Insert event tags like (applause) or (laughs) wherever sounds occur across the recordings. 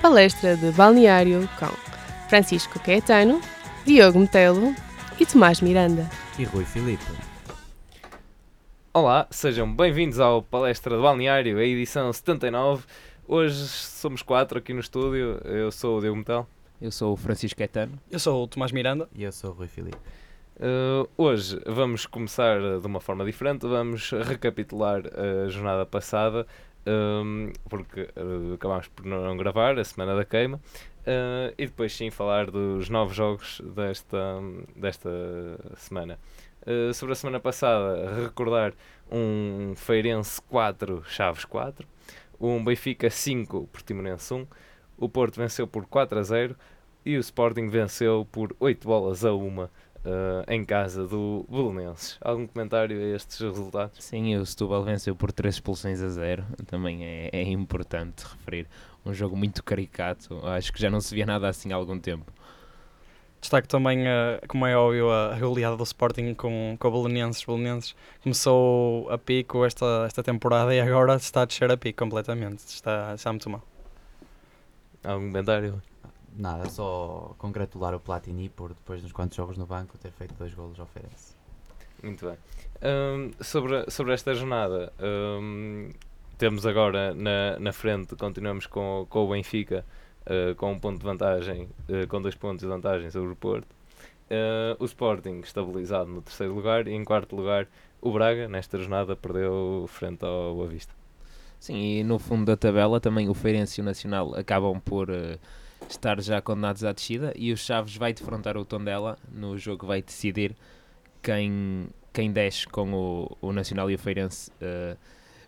palestra de balneário com Francisco Caetano, Diogo Metelo e Tomás Miranda. E Rui Filipe. Olá, sejam bem-vindos ao Palestra do Balneário, a edição 79. Hoje somos quatro aqui no estúdio. Eu sou o Diogo Metal. Eu sou o Francisco Caetano. Eu sou o Tomás Miranda. E eu sou o Rui Filipe. Uh, hoje vamos começar de uma forma diferente. Vamos recapitular a jornada passada, um, porque uh, acabámos por não gravar a semana da queima. Uh, e depois sim falar dos novos jogos desta, desta semana. Uh, sobre a semana passada, recordar um Feirense 4, Chaves 4, um Benfica 5, Portimonense 1, o Porto venceu por 4 a 0 e o Sporting venceu por 8 bolas a 1 uh, em casa do Belenenses. Algum comentário a estes resultados? Sim, o Setúbal venceu por 3 expulsões a 0, também é, é importante referir. Um jogo muito caricato, acho que já não se via nada assim há algum tempo. Destaque também, uh, como é óbvio, a goleada do Sporting com, com o Belenenses. Belenenses começou a pico esta, esta temporada e agora está a descer a pico completamente. Está, está muito mal. Algum comentário? Nada, só congratular o Platini por depois dos quantos jogos no banco ter feito dois golos ao Feirense. Muito bem. Um, sobre, sobre esta jornada, um, temos agora na, na frente, continuamos com, com o Benfica uh, com um ponto de vantagem, uh, com dois pontos de vantagem sobre o Porto. Uh, o Sporting estabilizado no terceiro lugar e em quarto lugar o Braga, nesta jornada, perdeu frente ao Boa Vista. Sim, e no fundo da tabela também o Feirense e o Nacional acabam por estar já condenados à descida e o Chaves vai defrontar o Tondela no jogo que vai decidir quem, quem desce com o, o Nacional e o Feirense uh,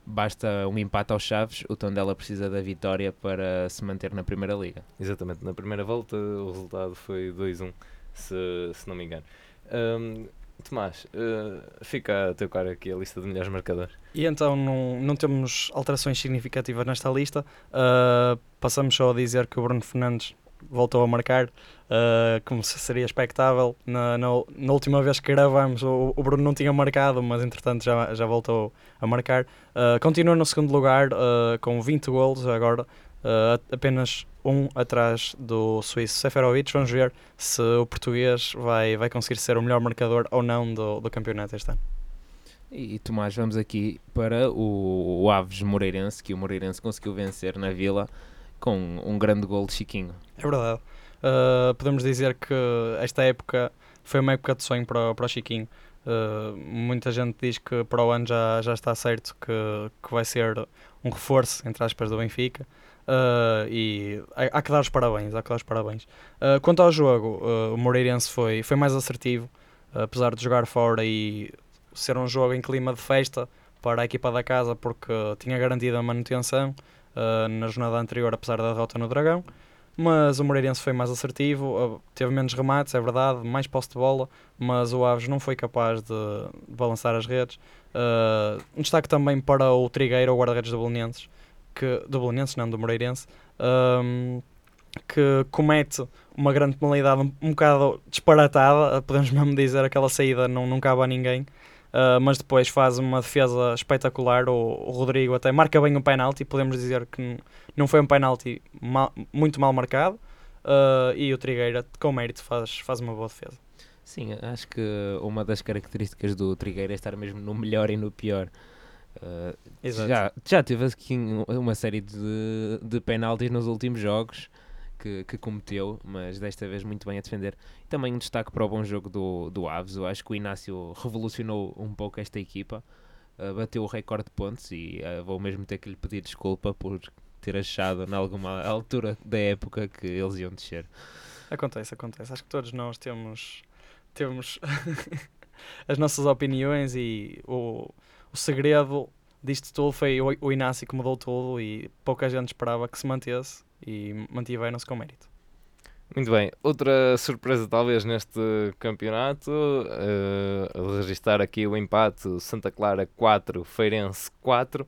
basta um empate aos Chaves, o Tondela precisa da vitória para se manter na Primeira Liga. Exatamente, na primeira volta o resultado foi 2-1, se, se não me engano. Um, Tomás, uh, fica a teu cara aqui a lista de melhores marcadores. E então não, não temos alterações significativas nesta lista. Uh, passamos só a dizer que o Bruno Fernandes voltou a marcar, uh, como seria expectável. Na, na, na, última vez que gravamos, o, o, Bruno não tinha marcado, mas entretanto já, já voltou a marcar. Uh, continua no segundo lugar uh, com 20 golos agora, apenas um atrás do suíço Seferovic. Vamos ver se o português vai, vai conseguir ser o melhor marcador ou não do, do campeonato este ano. E Tomás, vamos aqui para o, o Aves Moreirense, que o Moreirense conseguiu vencer na Vila com um grande gol de Chiquinho. É verdade. Uh, podemos dizer que esta época foi uma época de sonho para, para o Chiquinho. Uh, muita gente diz que para o ano já, já está certo que, que vai ser um reforço, entre aspas, do Benfica. Uh, e há, que dar os parabéns, há que dar os parabéns. Uh, quanto ao jogo, o Moreirense foi, foi mais assertivo, apesar de jogar fora e ser um jogo em clima de festa para a equipa da casa, porque tinha garantido a manutenção uh, na jornada anterior, apesar da derrota no Dragão. Mas o Moreirense foi mais assertivo, uh, teve menos remates, é verdade, mais posse de bola, mas o Aves não foi capaz de, de balançar as redes. Uh, um destaque também para o Trigueiro, o guarda-redes do Belenenses, que, do Belenenses, não, do Moreirense, um, que comete uma grande penalidade um, um bocado disparatada, podemos (laughs) mesmo dizer, aquela saída não, não cabe a ninguém. Uh, mas depois faz uma defesa espetacular. O, o, Rodrigo até marca bem o penalti. Podemos dizer que não foi um penalti mal, muito mal marcado. Uh, e o Trigueira, com mérito, faz, faz uma boa defesa. Sim, acho que uma das características do Trigueira é estar mesmo no melhor e no pior. Uh, já, já teve aqui uma série de, de penaltis nos últimos jogos que, que, cometeu, mas desta vez muito bem a defender. Também um destaque para o bom jogo do, do Aves. Eu acho que o Inácio revolucionou um pouco esta equipa, uh, bateu o recorde de pontos e uh, vou mesmo ter que lhe pedir desculpa por ter achado, em alguma altura da época, que eles iam descer. Acontece, acontece. Acho que todos nós temos, temos (laughs) as nossas opiniões e o, o segredo disto tudo foi o, o Inácio que mudou tudo e pouca gente esperava que se mantesse e mantiveram-se com mérito. Muito bem, outra surpresa talvez neste campeonato, uh, aqui o empate Santa Clara 4, Feirense 4,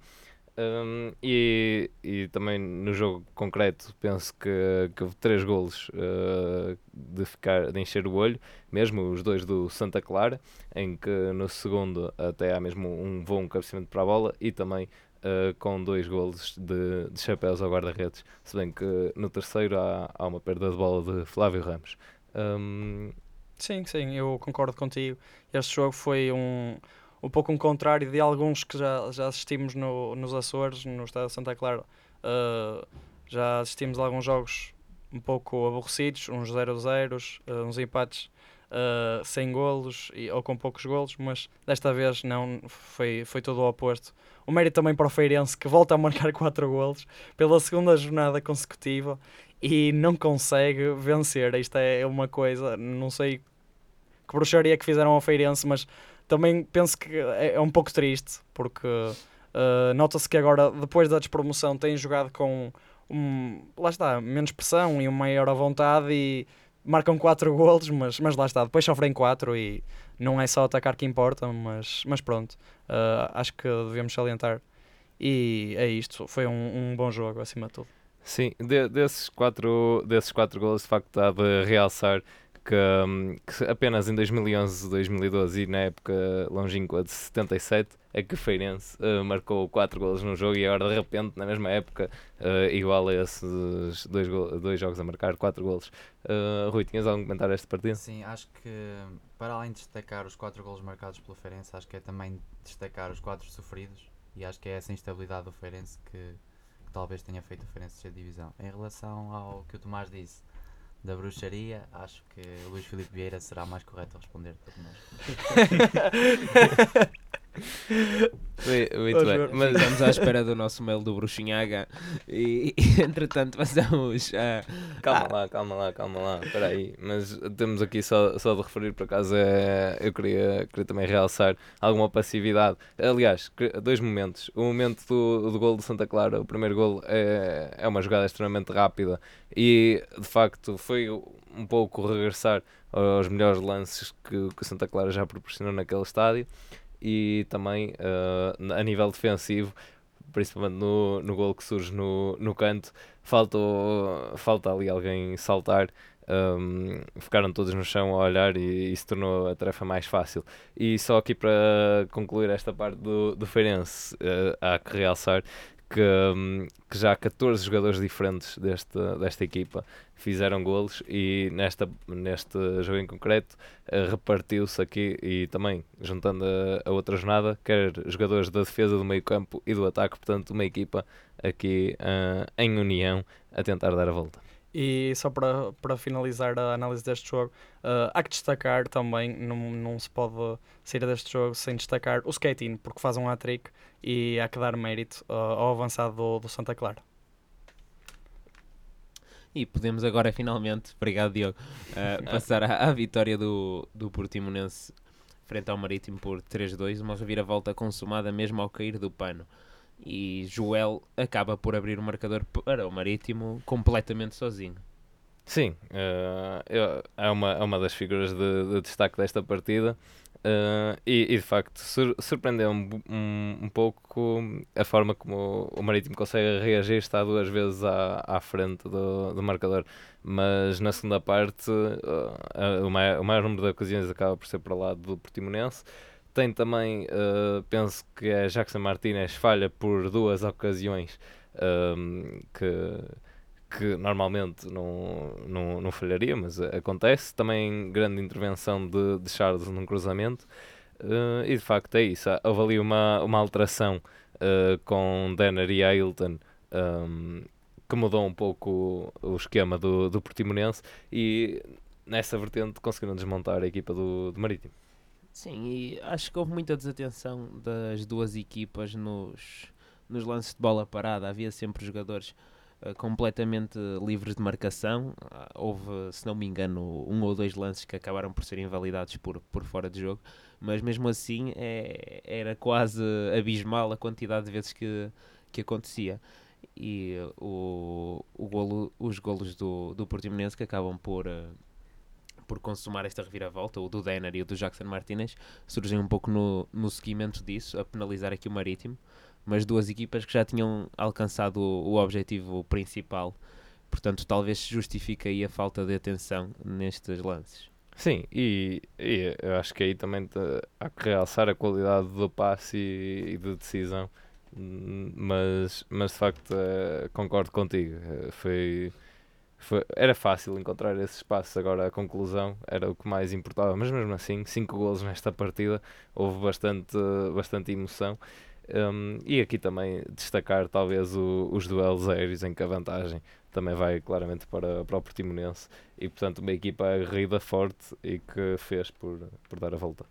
um, e, e também no jogo concreto penso que, que houve três golos uh, de, ficar, de encher o olho, mesmo os dois do Santa Clara, em que no segundo até há mesmo um bom cabeceamento para a bola e também uh, com dois golos de, de chapéus ao guarda-redes, se bem que no terceiro há, há uma perda de bola de Flávio Ramos. Um... Sim, sim, eu concordo contigo. Este jogo foi um, um pouco um contrário de alguns que já, já assistimos no, nos Açores, no estado de Santa Clara. Uh, já assistimos a alguns jogos um pouco aborrecidos, uns 0-0, uh, uns empates uh, sem golos e, ou com poucos golos, mas desta vez não, foi, foi todo o oposto. O mérito também para o Feirense, que volta a marcar (laughs) 4 golos pela segunda jornada consecutiva e não consegue vencer. Isto é uma coisa, não sei que bruxaria que fizeram ao Feirense, mas também penso que é, é um pouco triste, porque uh, nota-se que agora, depois da despromoção, têm jogado com um, lá está, menos pressão e uma maior vontade e marcam 4 (laughs) golos, mas, mas lá está, depois sofrem 4 e não é só atacar que importa, mas, mas pronto, uh, acho que devemos salientar. E é isto, foi um, um bom jogo acima de tudo. Sim, de, desses quatro, desses quatro gols, de facto, está de realçar que, hum, que, apenas em 2011, 2012 e na época longínqua de 77 é que Feirense uh, marcou 4 golos no jogo e agora de repente, na mesma época, uh, igual a esses dois, dois jogos a marcar 4 golos. Uh, Rui, tinhas algum comentário a este partido? Sim, acho que para além de destacar os 4 golos marcados pelo Feirense, acho que é também destacar os 4 sofridos e acho que é essa instabilidade do Feirense que, que talvez tenha feito o Feirense ser divisão. Em relação ao que o Tomás disse da bruxaria, acho que o Luís Filipe Vieira será mais correto a responder por nós. (laughs) Muito bem, mas estamos à espera do nosso mail do Bruxinhaga e, e (laughs) entretanto passamos a. Calma lá, calma lá, calma lá, espera aí. Mas temos aqui só, só de referir, por acaso, é, eu queria, queria também realçar alguma passividade. Aliás, dois momentos. O momento do, do gol de Santa Clara, o primeiro gol, é, é uma jogada extremamente rápida e de facto foi um pouco regressar aos melhores lances que, que o Santa Clara já proporcionou naquele estádio e também uh, a nível defensivo, principalmente no, no gol que surge no, no canto, faltou, falta ali alguém saltar. Um, ficaram todos no chão a olhar e isso tornou a tarefa mais fácil. E só aqui para concluir esta parte do, do Feirense, uh, há que realçar que, um, que já 14 jogadores diferentes deste, desta equipa fizeram golos e nesta, neste jogo em concreto uh, repartiu-se aqui e também juntando a, a, outra jornada, quer jogadores da defesa do meio campo e do ataque, portanto uma equipa aqui uh, em união a tentar dar a volta. E só para, para finalizar a análise deste jogo, uh, há que destacar também, não, não se pode sair deste jogo sem destacar o skating, porque faz um hat-trick e há que dar mérito uh, ao avançado do, do Santa Clara. E podemos agora finalmente, (laughs) obrigado Diogo, uh, passar à, à, vitória do, do Portimonense frente ao Marítimo por 3-2, uma reviravolta consumada mesmo ao cair do pano e Joel acaba por abrir o marcador para o Marítimo completamente sozinho. Sim, uh, é, uma, é uma das figuras de, de destaque desta partida. Uh, e, e, de facto sur surpreendeu-me um, um, pouco a forma como o, Marítimo consegue reagir, está duas vezes à, à frente do, do marcador, mas na segunda parte uh, o, maior, o maior número de ocasiões acaba por ser para o lado do Portimonense. Tem também, uh, penso que é Jackson Martinez falha por duas ocasiões um, que, que normalmente não, não, não falharia, mas acontece. Também grande intervenção de, de Charles num cruzamento. Uh, e de facto é isso. Houve ali uma, uma alteração uh, com Denner e Ailton um, que mudou um pouco o, o esquema do, do Portimonense e nessa vertente conseguiram desmontar a equipa do, do Marítimo. Sim, e acho que houve muita desatenção das duas equipas nos, nos lances de bola parada. Havia sempre jogadores uh, completamente livres de marcação. Uh, houve, se não me engano, um ou dois lances que acabaram por ser invalidados por, por fora de jogo, mas mesmo assim é, era quase abismal a quantidade de vezes que, que acontecia. E o, o golo, os golos do, do Portimonense que acabam por. Uh, por consumar esta reviravolta, o do Denner e o do Jackson Martinez, surgem um pouco no, no seguimento disso, a penalizar aqui o Marítimo, mas duas equipas que já tinham alcançado o, o objetivo principal, portanto talvez se justifique aí a falta de atenção nestes lances. Sim, e, e eu acho que aí também há que realçar a qualidade do passe e, e de decisão Hum, mas, mas de facto eh, concordo contigo. Eh, foi, foi, era fácil encontrar esse espaço. Agora a conclusão era o que mais importava. Mas mesmo assim, 5 golos nesta partida, houve bastante, bastante emoção. Um, e aqui também destacar talvez o, os duelos aéreos em que a vantagem também vai claramente para, para o Portimonense e portanto uma equipa aguerrida, forte e que fez por, por dar a volta.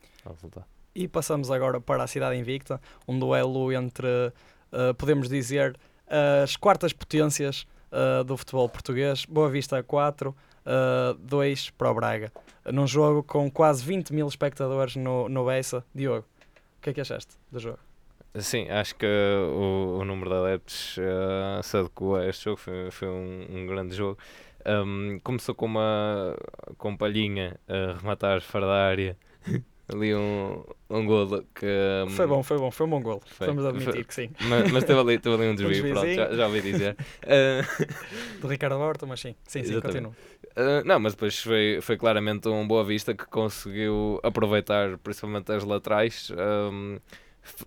E passamos agora para a Cidade Invicta, um duelo entre, uh, podemos dizer, as quartas potências uh, do futebol português. Boa Vista 4, uh, 2 para o Braga. Num jogo com quase 20 mil espectadores no, no Bessa. Diogo, o que é que achaste do jogo? Sim, acho que o, o número de adeptos se adequou a este jogo, foi, foi um, um grande jogo. Um, começou com uma com palhinha a rematar fora da área. Ali um, um golo que. Um, foi bom, foi bom, foi um bom golo. Foi, Vamos admitir foi, que sim. Mas, mas teve, ali, teve ali um (laughs) desvio, um pronto, já, já ouvi dizer. Uh, (laughs) Do Ricardo Horta, mas sim, sim, sim, continua. Uh, não, mas depois foi, foi claramente um Boa Vista que conseguiu aproveitar principalmente as laterais. Um,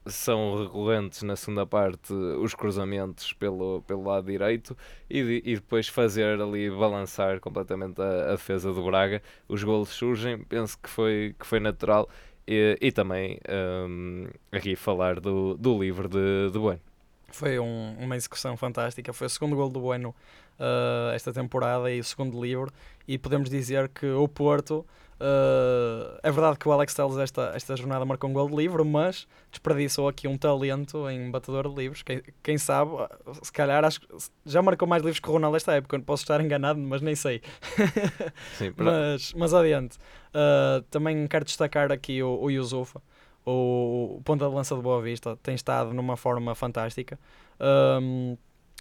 são recorrentes na segunda parte os cruzamentos pelo, pelo lado direito e, e depois fazer ali balançar completamente a, a, defesa do Braga. Os golos surgem, penso que foi, que foi natural e, e também um, aqui falar do, do livro de, de Bueno. Foi um, uma execução fantástica, foi o segundo gol do Bueno uh, esta temporada e o segundo livro e podemos dizer que o Porto Uh, é verdade que o Alex Telles esta, esta jornada marcou um gol de livro, mas desperdiçou aqui um talento em batedor de livros. Quem, quem sabe, se calhar acho, já marcou mais livros que o Ronaldo esta época. Posso estar enganado, mas nem sei. (laughs) Sim, (laughs) mas, mas adiante. Uh, também quero destacar aqui o, o Yusufa, o, o ponta de lança de Boa Vista. Tem estado numa forma fantástica. Um,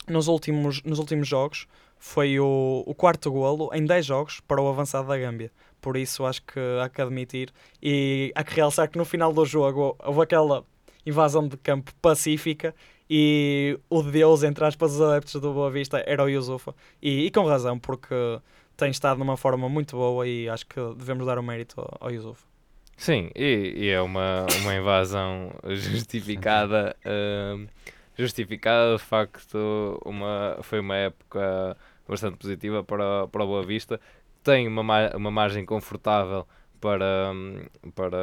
nos, últimos, nos últimos jogos foi o, o quarto golo em 10 jogos para o avançado da Gâmbia por isso acho que há que admitir. E há que realçar que no final do jogo houve aquela invasão de campo pacífica e o deus, entre aspas, dos adeptos do Boa Vista era o Yusufa. E, e, com razão, porque tem estado numa forma muito boa e acho que devemos dar o mérito ao, ao Yusufa. Sim, e, e, é uma, uma invasão (laughs) justificada. uh, justificada, de facto, uma, foi uma época bastante positiva para, para o Boa Vista tem uma, uma margem confortável para, para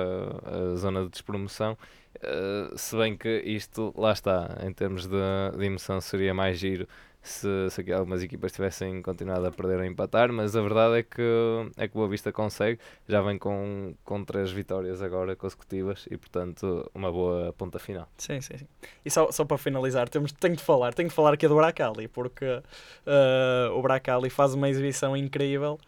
a zona de despromoção. Uh, se bem que isto, lá está, em termos de, de emoção, seria mais giro se, se algumas equipas tivessem continuado a perder a empatar, mas a verdade é que, é que Boa Vista consegue, já vem com, com três vitórias agora consecutivas e, portanto, uma boa ponta final. Sim, sim, sim. E só, só para finalizar, temos, tenho de falar, tenho de falar aqui do Bracali, porque uh, o Bracali faz uma exibição incrível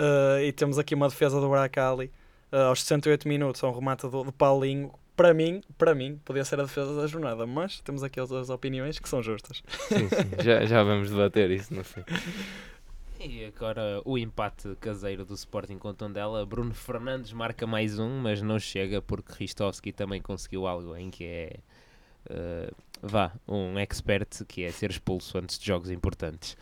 Uh, e temos aqui uma defesa do Bracali uh, aos 68 minutos, um remate do, do Paulinho. Para mim, para mim, podia ser a defesa da jornada, mas temos aqui outras opiniões que são justas. Sim, sim. já, já vamos debater isso no fim. E agora o empate caseiro do Sporting com Tondela. Bruno Fernandes marca mais um, mas não chega porque Ristovski também conseguiu algo em que é uh, vá, um expert que é ser expulso antes de jogos importantes.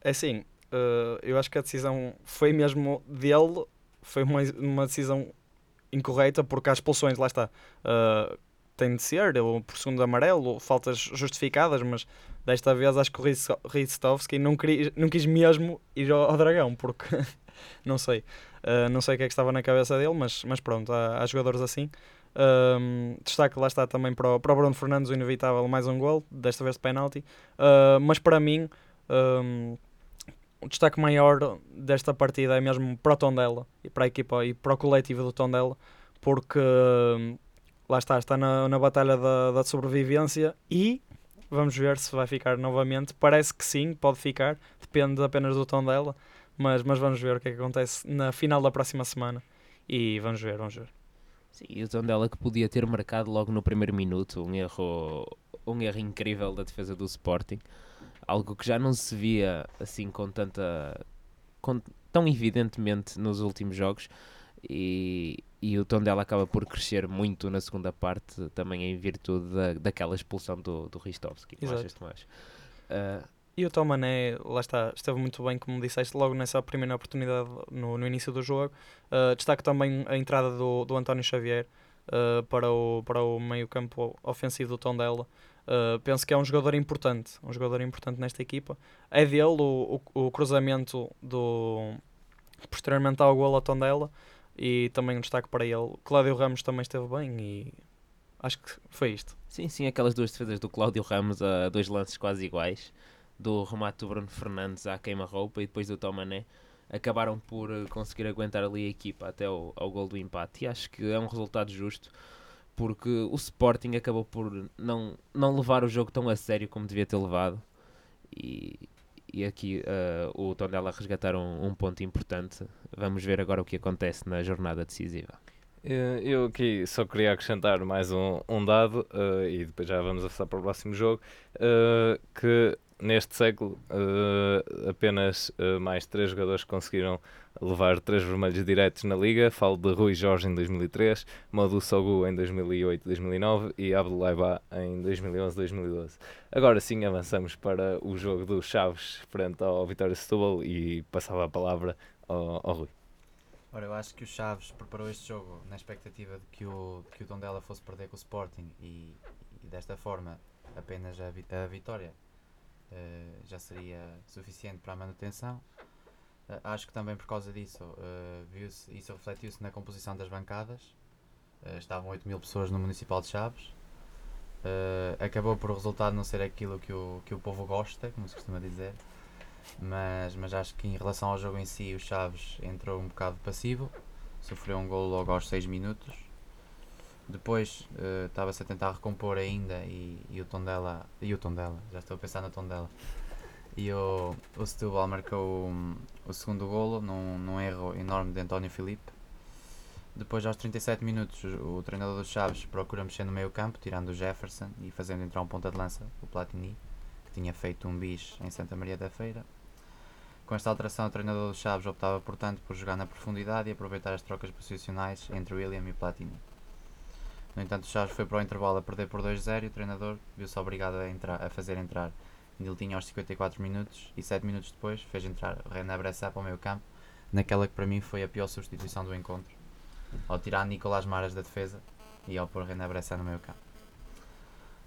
É assim, uh, eu acho que a decisão foi mesmo dele, foi uma, uma decisão incorreta, porque há expulsões, lá está, uh, tem de ser, ou por segundo amarelo, faltas justificadas, mas desta vez acho que o Ristovski não, não quis mesmo ir ao, ao Dragão, porque (laughs) não sei, uh, não sei o que é que estava na cabeça dele, mas, mas pronto, há, há jogadores assim. Um, destaque lá está também para o, para o Bruno Fernandes, o inevitável mais um gol, desta vez de penalti, uh, mas para mim. Um, o destaque maior desta partida é mesmo para o Tondela e para a equipa e para o coletivo do Tondela, porque hum, lá está, está na, na batalha da, da sobrevivência e vamos ver se vai ficar novamente. Parece que sim, pode ficar, depende apenas do Tondela, mas, mas vamos ver o que é que acontece na final da próxima semana e vamos ver, vamos ver. Sim, e o Tondela que podia ter marcado logo no primeiro minuto um erro, um erro incrível da defesa do Sporting algo que já não se via assim com tanta. Com, tão evidentemente nos últimos jogos. E, e o tom dela acaba por crescer muito na segunda parte, também em virtude da, daquela expulsão do, do Ristovski. Exato. Mais. Uh, e o Tom Mané, lá está, esteve muito bem, como disseste, logo nessa primeira oportunidade no, no início do jogo. Uh, destaque também a entrada do, do António Xavier, uh, para, o, para o meio campo ofensivo do Tondela. Uh, penso que é um jogador importante, um jogador importante nesta equipa. É dele o, o, o cruzamento do posteriormente ao gol ao Tondela e também um destaque para ele. Cláudio Ramos também esteve bem e acho que foi isto. Sim, sim, aquelas duas defesas do Cláudio Ramos a dois lances quase iguais, do remate do Bruno Fernandes à queima-roupa e depois do Tomané, acabaram por eh, conseguir aguentar ali a equipa até ao, ao gol do empate. E acho que é um resultado justo porque o Sporting acabou por não, não levar o jogo tão a sério como devia ter levado. E, e aqui uh, o Tondela resgataram um, um ponto importante. Vamos ver agora o que acontece na jornada decisiva. Eh, eu aqui só queria acrescentar mais um, um dado uh, e depois já vamos passar para o próximo jogo. Uh, que neste século uh, apenas uh, mais três jogadores conseguiram levar três vermelhos diretos na liga. Falo de Rui Jorge em 2003, Modu Sogu em 2008-2009 e Abdoulaye Ba em 2011-2012. Agora sim avançamos para o jogo dos Chaves frente ao Vitória Setúbal e passava a palavra ao, ao Rui. Ora, eu acho que o Chaves preparou este jogo na expectativa de que o, que o Tondela fosse perder com o Sporting e, e desta forma apenas a, a vitória uh, já seria suficiente para a manutenção. Uh, acho que também por causa disso, uh, isso refletiu-se na composição das bancadas. estavam 8 mil pessoas no Municipal de Chaves. acabou por o resultado não ser aquilo que o, que o povo gosta, como se costuma dizer. Mas, mas acho que em relação ao jogo em si, o Chaves entrou um bocado passivo. Sofreu um gol logo aos 6 minutos depois estava-se a tentar recompor ainda e, e o Tondela. E o Tondela, já estou a pensar na Tondela. E o, o Setúbal marcou um, o segundo golo num, num erro enorme de António Filipe. Depois, aos 37 minutos, o treinador dos Chaves procura mexer no meio campo, tirando o Jefferson e fazendo entrar um ponta de lança, o Platini, que tinha feito um bis em Santa Maria da Feira. Com esta alteração, o treinador dos Chaves optava, portanto, por jogar na profundidade e aproveitar as trocas posicionais entre William e Platini. No entanto, o Chaves foi para o intervalo a perder por 2-0 e o treinador viu-se obrigado a, entrar, a fazer entrar Niltinho aos 54 minutos e 7 minutos depois fez entrar René Bressa para o meio campo, naquela que para mim foi a pior substituição do encontro, ao tirar Nicolás Maras da defesa e ao pôr René Bressa no meio campo.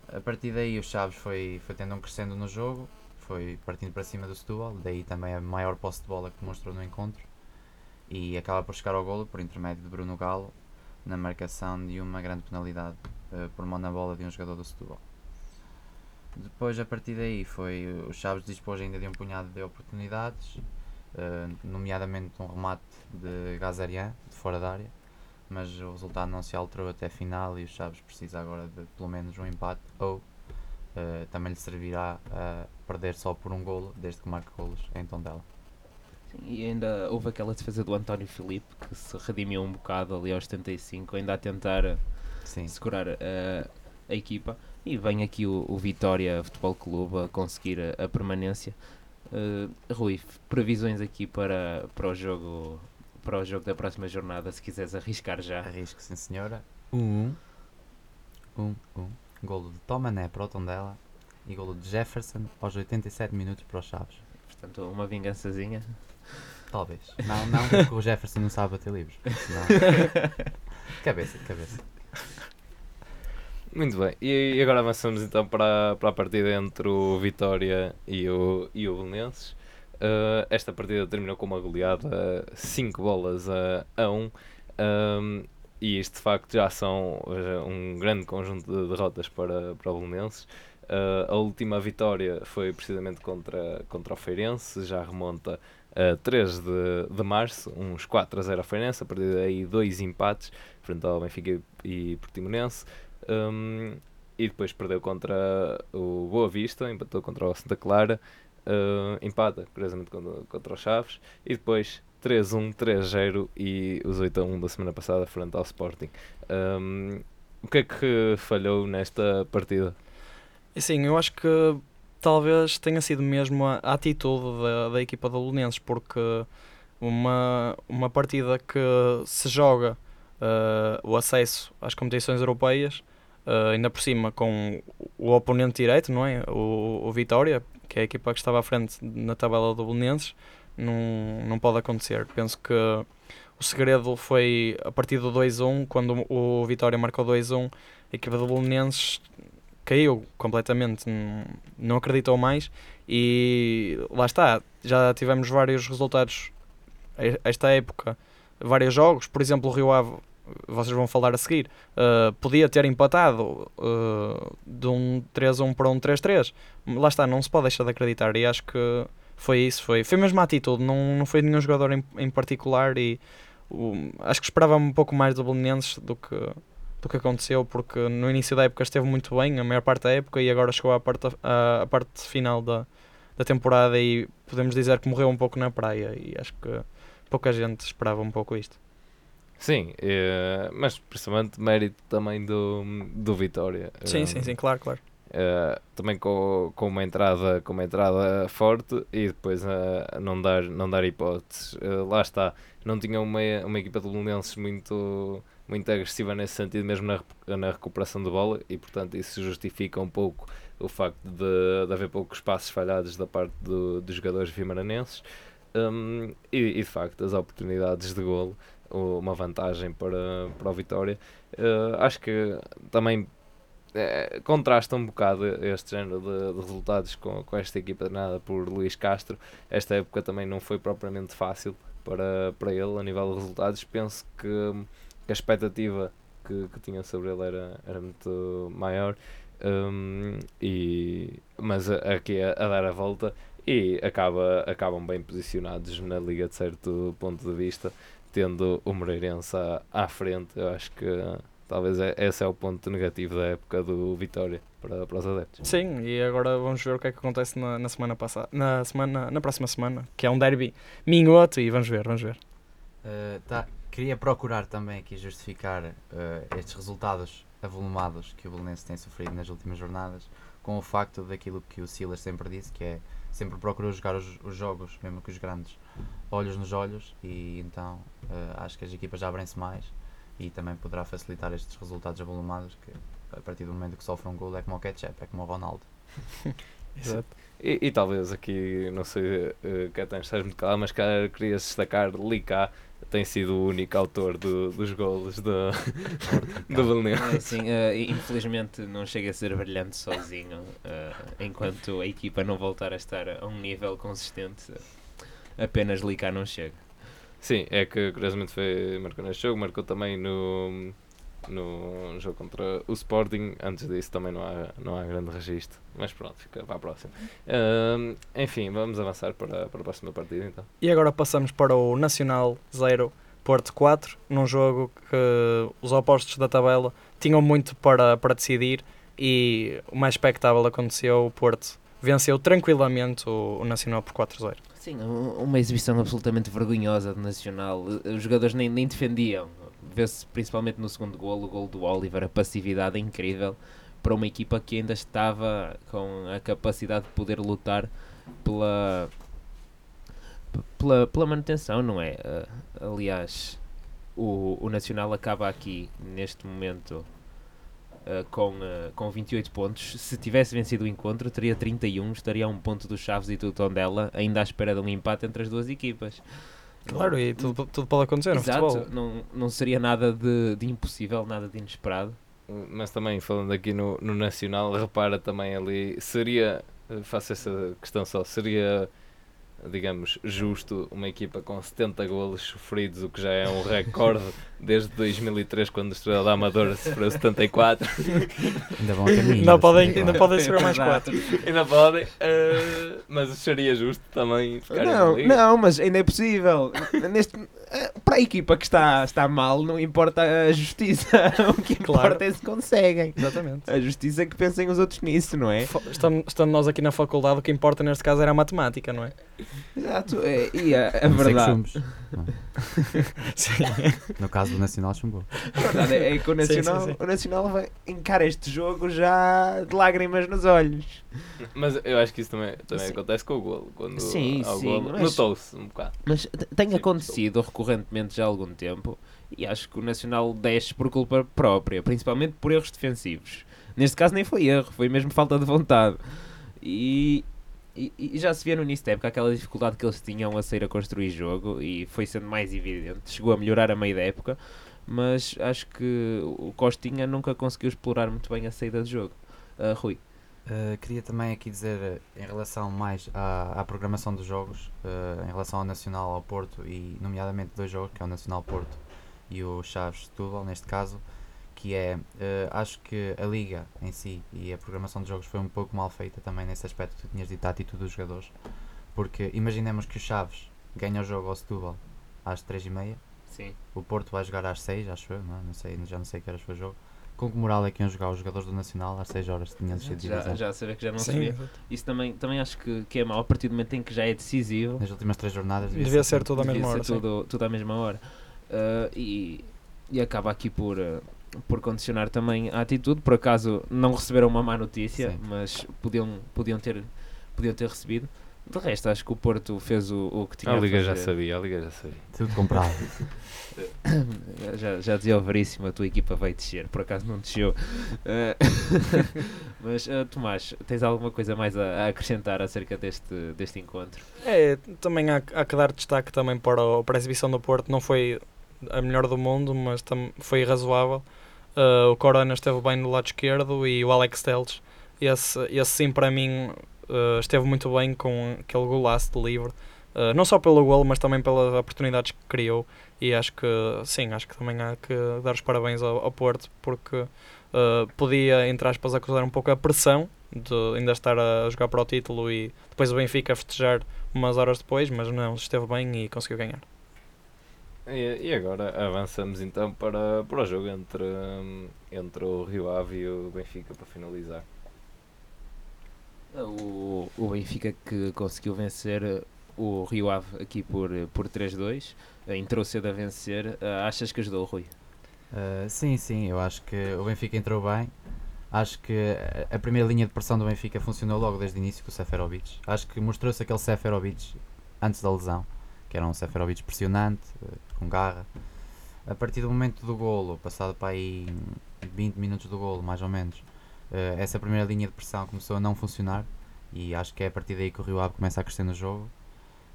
A partir daí o Chaves foi, foi tendo um crescendo no jogo, foi partindo para cima do Setúbal, daí também a maior posse de bola que mostrou no encontro e acaba por chegar ao golo por intermédio de Bruno Galo na marcação de uma grande penalidade uh, por mão na bola de um jogador do Setúbal. Depois, a partir daí, foi o Chaves dispôs ainda de um punhado de oportunidades, uh, nomeadamente um remate de Gazarian, de fora da área, mas o resultado não se alterou até a final e o Chaves precisa agora de pelo menos um empate ou uh, também lhe servirá a perder só por um golo, desde que marque golos em Tondela. E ainda houve aquela defesa do António Filipe que se redimiu um bocado ali aos 75, ainda a tentar eh, Sim. segurar a, eh, a equipa. E vem aqui o, o Vitória Futebol Clube a conseguir a, a permanência. Uh, Rui, previsões aqui para, para, o jogo, para o jogo da próxima jornada, se quiseres arriscar já. Arrisco, sim senhora. 1 um, um, um. Golo de Tomané para o Tondela e golo de Jefferson aos 87 minutos para os Chaves. Portanto, uma vingançazinha. Talvez. Não, não, porque o Jefferson não sabe bater livros. (laughs) cabeça, cabeça. Muito bem, e agora avançamos então para, para a partida entre o Vitória e o, e o Belenenses. Uh, esta partida terminou com uma goleada 5 bolas a 1 a um, um, e isto de facto já são uh, um grande conjunto de derrotas para, para o Belenenses. Uh, a última vitória foi precisamente contra, contra o Feirense, já remonta uh, 3 de, de março, uns 4 a 0 a Feirense, a partir daí dois empates, frente ao Benfica e, e Portimonense. Um, e depois perdeu contra o Boa Vista, empatou contra o Santa Clara, uh, empata, curiosamente, contra, contra o Chaves, e depois 3-1, 3-0 e os 8-1 da semana passada frente ao Sporting. Um, o que é que falhou nesta partida? Sim, eu acho que talvez tenha sido mesmo a, atitude da, da equipa do Lunenses, porque uma, uma partida que se joga uh, o acesso às competições europeias, uh, ainda por cima com o oponente direto, não é? O, o Vitória, que é a equipa que estava à frente na tabela do Lunenses, não, não pode acontecer. Penso que o segredo foi a partir do 2-1, quando o Vitória marcou 2-1, a equipa do Belenenses caiu completamente, não acreditou mais e lá está, já tivemos vários resultados esta época, vários jogos, por exemplo o Rio Ave, vocês vão falar a seguir, uh, podia ter empatado uh, de um 3-1 para um 3-3, lá está, não se pode deixar de acreditar e acho que foi isso, foi, foi mesmo a atitude, não, não foi nenhum jogador em, em particular e acho que esperava um pouco mais do Belenenses do que do que aconteceu, porque no início da época esteve muito bem, a maior parte da época, e agora chegou à parte, à, à parte final da, da temporada e podemos dizer que morreu um pouco na praia, e acho que pouca gente esperava um pouco isto. Sim, é, mas principalmente mérito também do, do Vitória. Sim, sim, sim, claro, claro. Uh, também com, com, uma entrada, com uma entrada forte e depois uh, não, dar, não dar hipóteses. Lá está, não tinha uma, uma equipa de Belenenses muito muito agressiva nesse sentido, mesmo na, na recuperação de bola, e portanto isso justifica um pouco o facto de, de haver poucos passos falhados da parte do, dos jogadores vimaranenses. Um, e, e, de facto, as oportunidades de golo, uma vantagem para, para a Vitória. Uh, acho que também é, contrasta um bocado este género de, de, resultados com, com esta equipa nada por Luís Castro. Esta época também não foi propriamente fácil para, para ele a nível de resultados. Penso que a expectativa que, que tinha sobre ele era, era muito maior. Um, e, mas aqui a, a, dar a volta e acaba, acabam bem posicionados na liga de certo ponto de vista, tendo o Moreirense à, à frente. Eu acho que talvez é, esse é o ponto negativo da época do Vitória para, para os adeptos. Sim, e agora vamos ver o que é que acontece na, na semana passada, na semana, na próxima semana, que é um derby minhoto e vamos ver, vamos ver. Uh, tá, queria procurar também aqui justificar uh, estes resultados avolumados que o Belenense tem sofrido nas últimas jornadas com o facto daquilo que o Silas sempre disse, que é sempre procurou jogar os, os jogos, mesmo que os grandes, olhos nos olhos e então uh, acho que as equipas abrem-se mais e também poderá facilitar estes resultados avolumados que a partir do momento que sofre um gol é como o ketchup, é como o Ronaldo. (laughs) Exato. E, e, talvez aqui, não sei, uh, que até estás muito claro, mas queria destacar Licá tem sido o único autor do, dos golos do, (laughs) do Belenenses. É, sim, uh, infelizmente não chega a ser brilhante sozinho, uh, enquanto a equipa não voltar a estar a um nível consistente, apenas Licá não chega. Sim, é que curiosamente foi, marcou neste jogo, marcou também no, no jogo contra o Sporting. Antes disso também não há, não há grande registro. Mas pronto, fica para a próxima. Uh, enfim, vamos avançar para, para a próxima partida então. E agora passamos para o Nacional 0, Porto 4, num jogo que os opostos da tabela tinham muito para, para decidir e o mais expectável aconteceu, o Porto venceu tranquilamente o, o Nacional por 4-0. Sim, uma exibição absolutamente vergonhosa do Nacional. Os jogadores nem, nem defendiam vê-se principalmente no segundo gol, o gol do Oliver, a passividade incrível para uma equipa que ainda estava com a capacidade de poder lutar pela, pela, pela manutenção, não é? Uh, aliás, o, o Nacional acaba aqui, neste momento, uh, com, uh, com 28 pontos. Se tivesse vencido o encontro, teria 31, estaria a um ponto dos Chaves e do Tondela, ainda à espera de um empate entre as duas equipas. Claro, e tudo, tudo pode acontecer Exato, no futebol. Não, não seria nada de, de impossível, nada de inesperado. Mas também, falando aqui no, no Nacional, repara também ali, seria, faço essa questão só, seria digamos, justo uma equipa com 70 golos sofridos, o que já é um recorde desde 2003, quando o Estrela da Amadora sofreu 74. Ainda vão caminho. Ainda podem, ainda podem ser mais 4. ainda podem, uh, mas seria justo também ficar Não, não, mas ainda é possível. Neste, eh, para a equipa que está, está mal, não importa a justiça. (laughs) o que importa claro. é se conseguem. Exatamente. A justiça é que pensem os outros nisso, não é? Estando, estando nós aqui na faculdade, o que importa neste caso era a matemática, não é? Exato, é, e a, a verdade. (laughs) sim. No caso do Nacional chumbou. A verdade é, é que o Nacional, sim, sim, sim. o Nacional vai encarar este jogo já de lágrimas nos olhos. Mas eu acho que isso também, também acontece com o golo. Quando sim, há o sim, notou-se um bocado. Mas tem acontecido recorrentemente já há algum tempo e acho que o Nacional desce por culpa própria, principalmente por erros defensivos. Neste caso nem foi erro, foi mesmo falta de vontade. E e, e já se via no início da época aquela dificuldade que eles tinham a sair a construir jogo e foi sendo mais evidente. Chegou a melhorar a meio da época, mas acho que o Costinha nunca conseguiu explorar muito bem a saída de jogo. Uh, Rui. Uh, queria também aqui dizer uh, em relação mais à, à programação dos jogos, uh, em relação ao Nacional ao Porto e nomeadamente dois jogos, que é o Nacional Porto e o Chaves Setúbal neste caso, que é, acho que a liga em si e a programação dos jogos foi um pouco mal feita também nesse aspecto que tu tinhas dito a atitude dos jogadores, porque imaginemos que o Chaves ganha o jogo ao Setúbal às 3h30, Sim. o Porto vai jogar às 6 acho eu, não, é? não sei, já não sei que horas foi o jogo, com que moral é que iam jogar os jogadores do Nacional às 6 horas tinham descido de Já, já saber que já não sabia. Isso também, também acho que, que é mau a partir do momento em que já é decisivo. Nas últimas três jornadas Devia ser tudo à devia mesma ser hora. sim. tudo, tudo à mesma hora. Uh, e, e acaba aqui por, uh, por condicionar também a atitude. Por acaso não receberam uma má notícia, Sim. mas podiam, podiam, ter, podiam ter recebido. De resto, acho que o Porto fez o, o que tinha A a Liga já fazer. sabia, a Liga já sabia. Tudo comprado. (laughs) (coughs) já, já dizia o Veríssimo, a tua equipa vai descer, por acaso não desceu. (laughs) Eh, (laughs) mas, eh, Tomás, tens alguma coisa mais a, a acrescentar acerca deste, deste encontro? É, também há, há que dar destaque também para, o- para a exibição do Porto. Não foi a melhor do mundo, mas tam, foi razoável. Uh, o Corona esteve bem no lado esquerdo e o Alex Teles, esse, esse sim para mim uh, esteve muito bem com aquele golaço de livre. Uh, não só pelo gol, mas também pelas oportunidades que criou. E acho que sim, acho que também há que dar os parabéns ao, ao Porto porque podia, entre aspas, acusar um pouco a pressão de ainda estar a jogar para o título e depois o Benfica a festejar umas horas depois, mas não, esteve bem e conseguiu ganhar. E, e agora avançamos então para, para o jogo entre, entre o Rio Ave e o Benfica para finalizar. O, o Benfica que conseguiu vencer o Rio Ave aqui por, por 3-2, eh, entrou cedo a vencer. Eh, achas que ajudou o Rui? Uh, sim, sim, eu acho que o Benfica entrou bem. Acho que a- a primeira linha de pressão do Benfica funcionou logo desde o início com o Seferovic. Acho que mostrou-se aquele Seferovic antes da lesão, que era um Seferovic pressionante, uh, com garra. A partir do momento do golo, passado para aí 20 minutos do golo, mais ou menos, uh, essa primeira linha de pressão começou a não funcionar e acho que é a partir daí que o Rio Ave começa a crescer no jogo.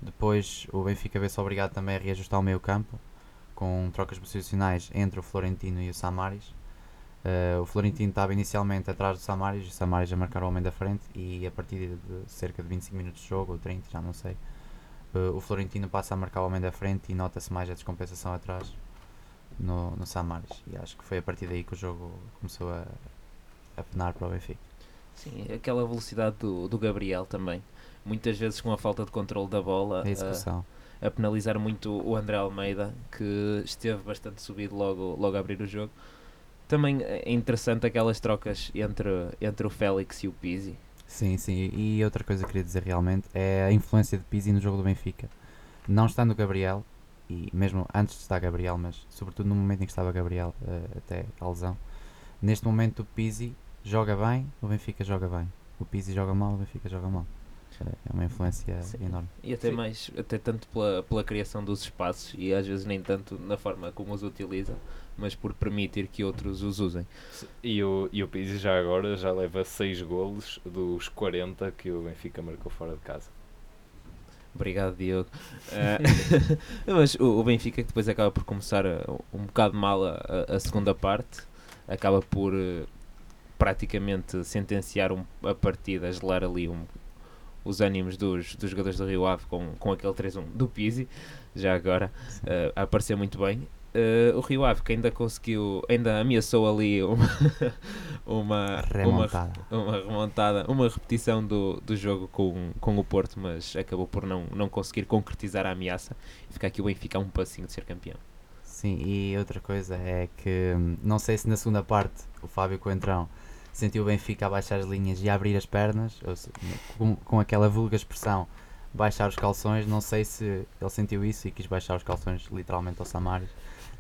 Depois o Benfica vê-se obrigado também a reajustar o meio campo com trocas posicionais entre o Florentino e o Samaris. Eh, o Florentino estava inicialmente atrás do Samaris, o Samaris a marcar o homem da frente e a partir de cerca de 25 minutos de jogo, ou 30, já não sei, eh, o Florentino passa a marcar o homem da frente e nota-se mais a descompensação atrás no, no Samaris. E acho que foi a partir daí que o jogo começou a, a penar para o Benfica. Sim, aquela velocidade do, do Gabriel também. Muitas vezes com a falta de controle da bola, A eh, execução. a penalizar muito o André Almeida, que esteve bastante subido logo, logo a abrir o jogo. Também é interessante aquelas trocas entre, entre o Félix e o Pizzi. Sim, sim. E outra coisa que eu queria dizer realmente é a influência de Pizzi no jogo do Benfica. Não estando o Gabriel, e mesmo antes de estar Gabriel, mas sobretudo no momento em que estava Gabriel, eh, até a lesão, neste momento o Pizzi joga bem, o Benfica joga bem. O Pizzi joga mal, o Benfica joga mal. É é uma influência Sim. enorme. E até Sim. mais, até tanto pela, pela criação dos espaços e às vezes nem tanto na forma como os utiliza, mas por permitir que outros os usem. E o, e o Pizzi já agora já leva 6 golos dos 40 que o Benfica marcou fora de casa. Obrigado, Diogo. (laughs) Eh, (laughs) mas o, o Benfica que depois acaba por começar eh, um bocado mal a, a- a segunda parte, acaba por eh, praticamente sentenciar um- a partida, gelar ali um- os ânimos dos, dos jogadores do Rio Ave com, com aquele 3-1 do Pizzi, já agora, eh, a aparecer muito bem. Eh, o Rio Ave que ainda conseguiu, ainda ameaçou ali uma, (laughs) uma, uma, Remontada. uma remontada, uma repetição do, do jogo com, com o Porto, mas acabou por não, não conseguir concretizar a ameaça e ficar aqui o Benfica a um passinho de ser campeão. Sim, e outra coisa é que hum, não sei se na segunda parte o Fábio Coentrão sentiu o Benfica a baixar as linhas e a abrir as pernas, se- com, com aquela vulga expressão baixar os calções, não sei se ele sentiu isso e quis baixar os calções literalmente ao Samaris.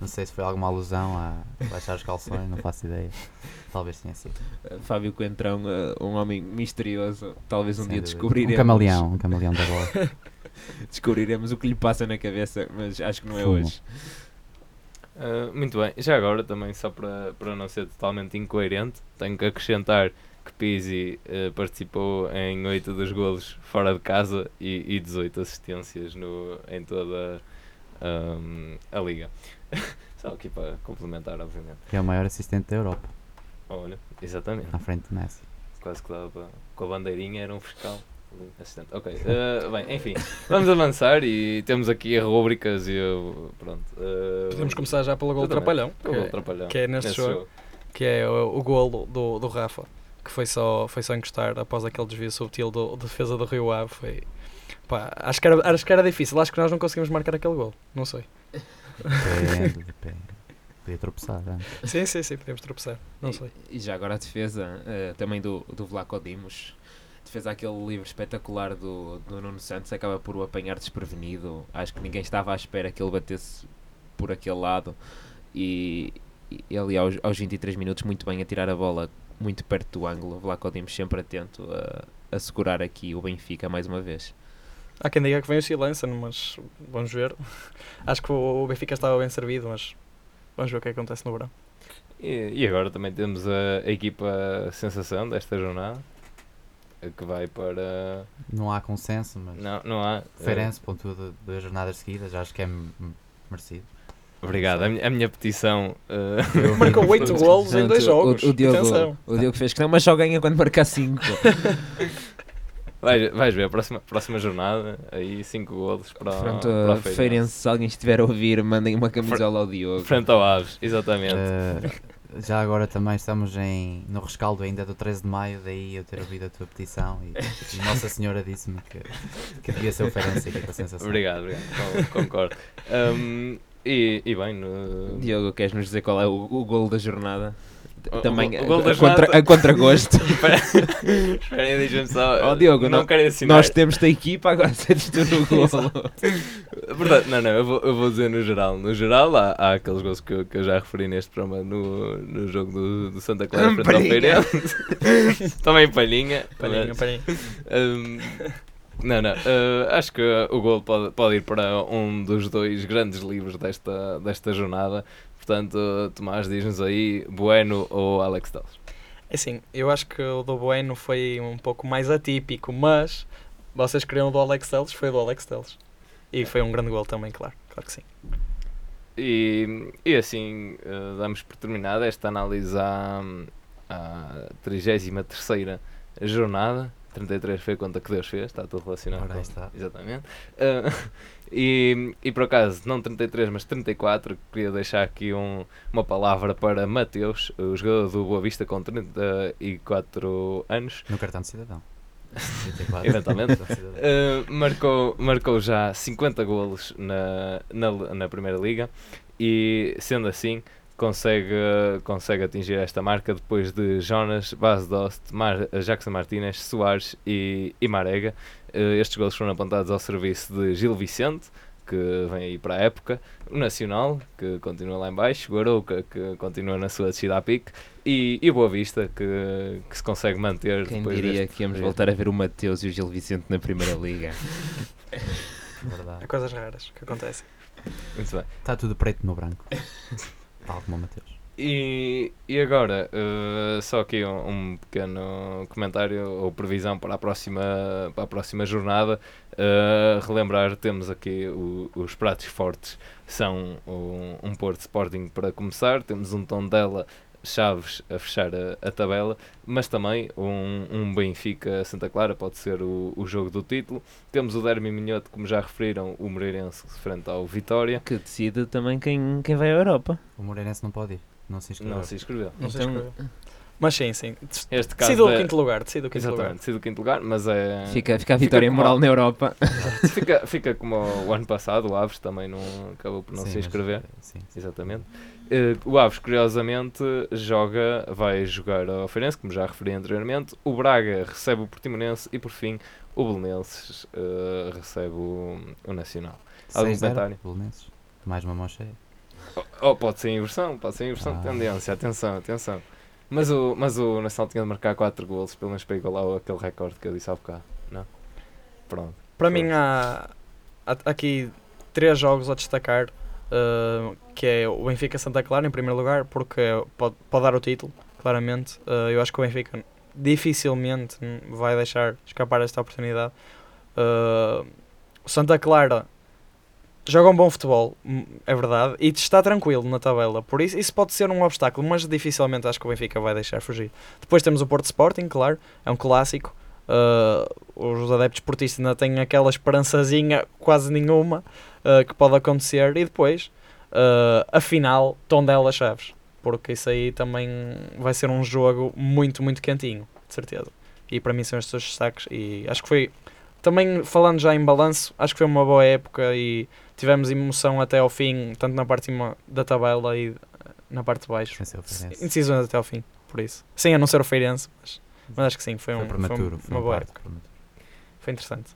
Não sei se foi alguma alusão a baixar os calções, não faço ideia. Talvez tenha sido. Uh, Fábio Coentrão, uh, um homem misterioso, talvez um Sem dia dúvida. descobriremos, Um camaleão, um camaleão da bola. (laughs) descobriremos o que lhe passa na cabeça, mas acho que não é Fumo. hoje. Ah, muito bem, já agora também só para, para não ser totalmente incoerente, tenho que acrescentar que Pizzi eh, participou em 8 dos golos fora de casa e, e 18 assistências no, em toda ahm, a liga. (laughs) Só aqui para complementar, obviamente. Que é o maior assistente da Europa, Olha, exatamente. à frente de Messi. Quase que dava para- com a bandeirinha, era um fiscal. Assistente. Ok, eh, bem, enfim, vamos avançar e temos aqui as rúbricas e eu, pronto. eh, Podemos começar já pelo gol trapalhão, que, Trapalhão, que é neste jogo. que é o, o golo do, do Rafa, que foi só, foi só encostar após aquele desvio subtil do, da defesa do Rio Ave. Foi, pá, acho, que era, acho que era difícil, acho que nós não conseguimos marcar aquele gol, não sei. Depende, depende. Podia tropeçar antes. Sim, sim, sim, podemos tropeçar, não E- sei. E, já agora a defesa eh, também do, do Vlaco Dimos. Defesa aquele livro espetacular do, do Nuno Santos, acaba por o apanhar desprevenido. Acho que ninguém estava à espera que ele batesse por aquele lado. E, e ele, aos, aos 23 minutos, muito bem a tirar a bola muito perto do ângulo. Vlaco Dimos sempre atento a, a segurar aqui o Benfica mais uma vez. Há quem diga que vem o silêncio, mas vamos ver. (laughs) Acho que o, Benfica estava bem servido, mas vamos ver o que acontece no verão. E, e agora também temos a, a equipa sensação desta jornada, que vai para... Não há consenso, mas. Não, não há... Feirense pontua de- duas jornadas seguidas, acho que é merecido. Obrigado, a minha, a minha petição... eh, (laughs) Marcou 8 (laughs) golos em dois O- jogos. O, o Diogo, Atenção. o Diogo fez que não, mas só ganha quando marcar 5. Vais, vais ver, a próxima, próxima jornada, aí 5 golos para, Pronto, para uh, o Feirense. Se alguém estiver a ouvir, mandem uma camisola ao Diogo. Frente ao Aves, exatamente. Eh, já agora também estamos em, no rescaldo ainda do 13 de maio, daí eu ter ouvido a tua petição e, e (laughs) Nossa Senhora disse-me que, que devia ser o Feirense a equipa sensação. Obrigado, obrigado, con- concordo. Um, e, e bem, no, Diogo, queres nos dizer qual é o, o gol da jornada? O- Também o- o a, contra, jornada- a contragosto. (laughs) Esperem, deixa-me só. Ó, Diogo, não, não- quero ensinar. Nós temos da equipa, agora (laughs) seres tu no gol. Portanto, não, não, eu vou, eu vou dizer no geral. No geral, há, há aqueles gols que eu, que eu já referi neste programa no, no jogo do, do Santa Clara (laughs) frente ao Palhinha. Feirense. Também palhinha. Palhinha, palhinha. Um, não, não. uh, acho que o gol pode, pode ir para um dos dois grandes livros desta, desta jornada. Portanto, Tomás, diz-nos aí Bueno ou Alex Telles. É Assim, eu acho que o do Bueno foi um pouco mais atípico, mas vocês queriam o do Alex Telles, foi o do Alex Telles. E foi um grande gol também, claro, claro que sim. E, e assim, uh, damos por terminada esta análise à, à 33 jornada. 33 foi a conta que Deus fez, está tudo relacionado. Ora, com- está. Exatamente. Uh, (laughs) e, e por acaso, não 33, mas 34, queria deixar aqui um, uma palavra para Mateus, o jogador do Boa Vista com 34 anos. No cartão de cidadão. 34. Eventualmente. Uh, marcou, marcou já 50 golos na, na, na Primeira Liga e, sendo assim, consegue, consegue atingir esta marca depois de Jonas, Bas Dost, Mar, Jackson Martínez, Soares e, e Marega. Uh, estes golos foram apontados ao serviço de Gil Vicente, que vem aí para a época, o Nacional, que continua lá em baixo, o Arouca, que continua na sua descida a pique, e, e o Boa Vista, que, que se consegue manter Quem depois diria deste que íamos voltar a ver o Mateus e o Gil Vicente na Primeira Liga? Verdade. (laughs) Há coisas raras que acontecem. Muito bem. Está tudo preto no branco. (laughs) Tal como o Mateus. E, e agora, eh, só aqui um, um pequeno comentário ou previsão para a próxima, para a próxima jornada. Eh, relembrar, temos aqui o- os pratos fortes, são um, um Porto Sporting para começar, temos um Tondela Chaves a fechar a, a tabela, mas também um, um Benfica Santa Clara, pode ser o, o jogo do título. Temos o Derby Minhoto, como já referiram, o Moreirense frente ao Vitória. Que decide também quem, quem vai à Europa. O Moreirense não pode ir. Não se inscreveu. Não se inscreveu. Não se Então- inscreveu. Mas sim, sim. Este caso Decida o é- quinto lugar, decida o quinto lugar. Exatamente, sido o quinto lugar, mas é. Fica, fica a vitória como moral a- na Europa. (laughs) fica, fica como o ano passado, o Aves também não acabou por não Sim, se mas, inscrever. eh, Sim, sim. Exatamente. Eh, o Aves, curiosamente, joga, vai jogar ao Feirense, como já referi anteriormente. O Braga recebe o Portimonense e, por fim, o Belenenses eh, recebe o, o Nacional. Algum 6-0, comentário? Belenenses. Mais uma mão cheia. Oh, pode ser inversão, pode ser inversão de Ah. tendência, atenção, atenção. Mas o, mas o Nacional tinha de marcar 4 golos, pelo menos para igualar aquele recorde que eu disse há bocado, não? Pronto. Para Pronto. mim há, há aqui três jogos a destacar, uh, que é o Benfica Santa Clara em primeiro lugar, porque pode, pode dar o título, claramente. Uh, eu acho que o Benfica dificilmente vai deixar escapar esta oportunidade. Uh, Santa Clara joga um bom futebol, hum, é verdade, e está tranquilo na tabela, por isso isso pode ser um obstáculo, mas dificilmente acho que o Benfica vai deixar fugir. Depois temos o Porto Sporting, claro, é um clássico. Uh, os adeptos portistas ainda têm aquela esperançazinha, quase nenhuma, uh, que pode acontecer, e depois uh, a final, Tondela Chaves, porque isso aí também vai ser um jogo muito, muito quentinho, de certeza. E para mim são estes dois destaques, e acho que foi também falando já em balanço, acho que foi uma boa época e tivemos emoção até ao fim, tanto na parte da tabela e na parte de baixo. Indecisões até ao fim, por isso. Sim, a não ser o Feirense, mas, mas acho que sim, foi, Foi um, prematuro. foi Foi uma boa parte época. prematuro. Foi interessante.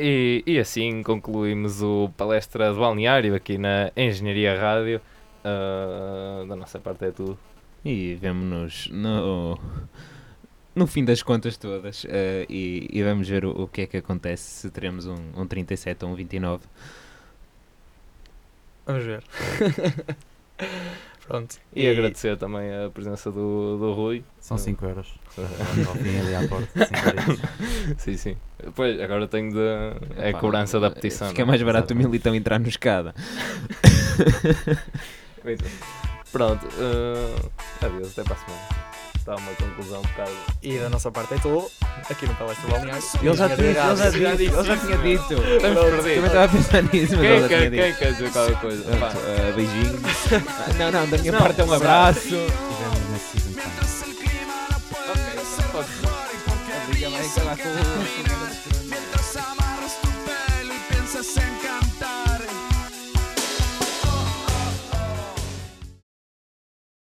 E, e assim concluímos o palestra de balneário aqui na Engenharia Rádio. Ah, da nossa parte é tudo. E vemo-nos no, no fim das contas todas eh, e, e vamos ver o, o que é que acontece se teremos um, um 37 ou um 29. Vamos ver. (laughs) Pronto. E, agradecer também a presença do, do Rui. São 5 euros. (laughs) Ali à porta. 5 euros. (laughs) sim, sim. Pois, agora tenho de. É a cobrança da eh, petição. Fica não é? mais barato o militão entrar no escada. (laughs) Pronto. ah, adeus, até para a semana. Está uma conclusão um bocado. E da nossa parte é tudo. Aqui no Palestra Balneário. Ele já, tinha, ele já, Já disse, ele já tinha dito. Estamos Também perdidos. estava a pensar nisso, mas ele Quem já quer, tinha quem dito. quer dizer qualquer coisa? Eh, beijinhos. (laughs) Não, não, da minha Não, parte é um abraço. Tivemos na season final. Ok, pode ser. Obrigado, vai acabar com o-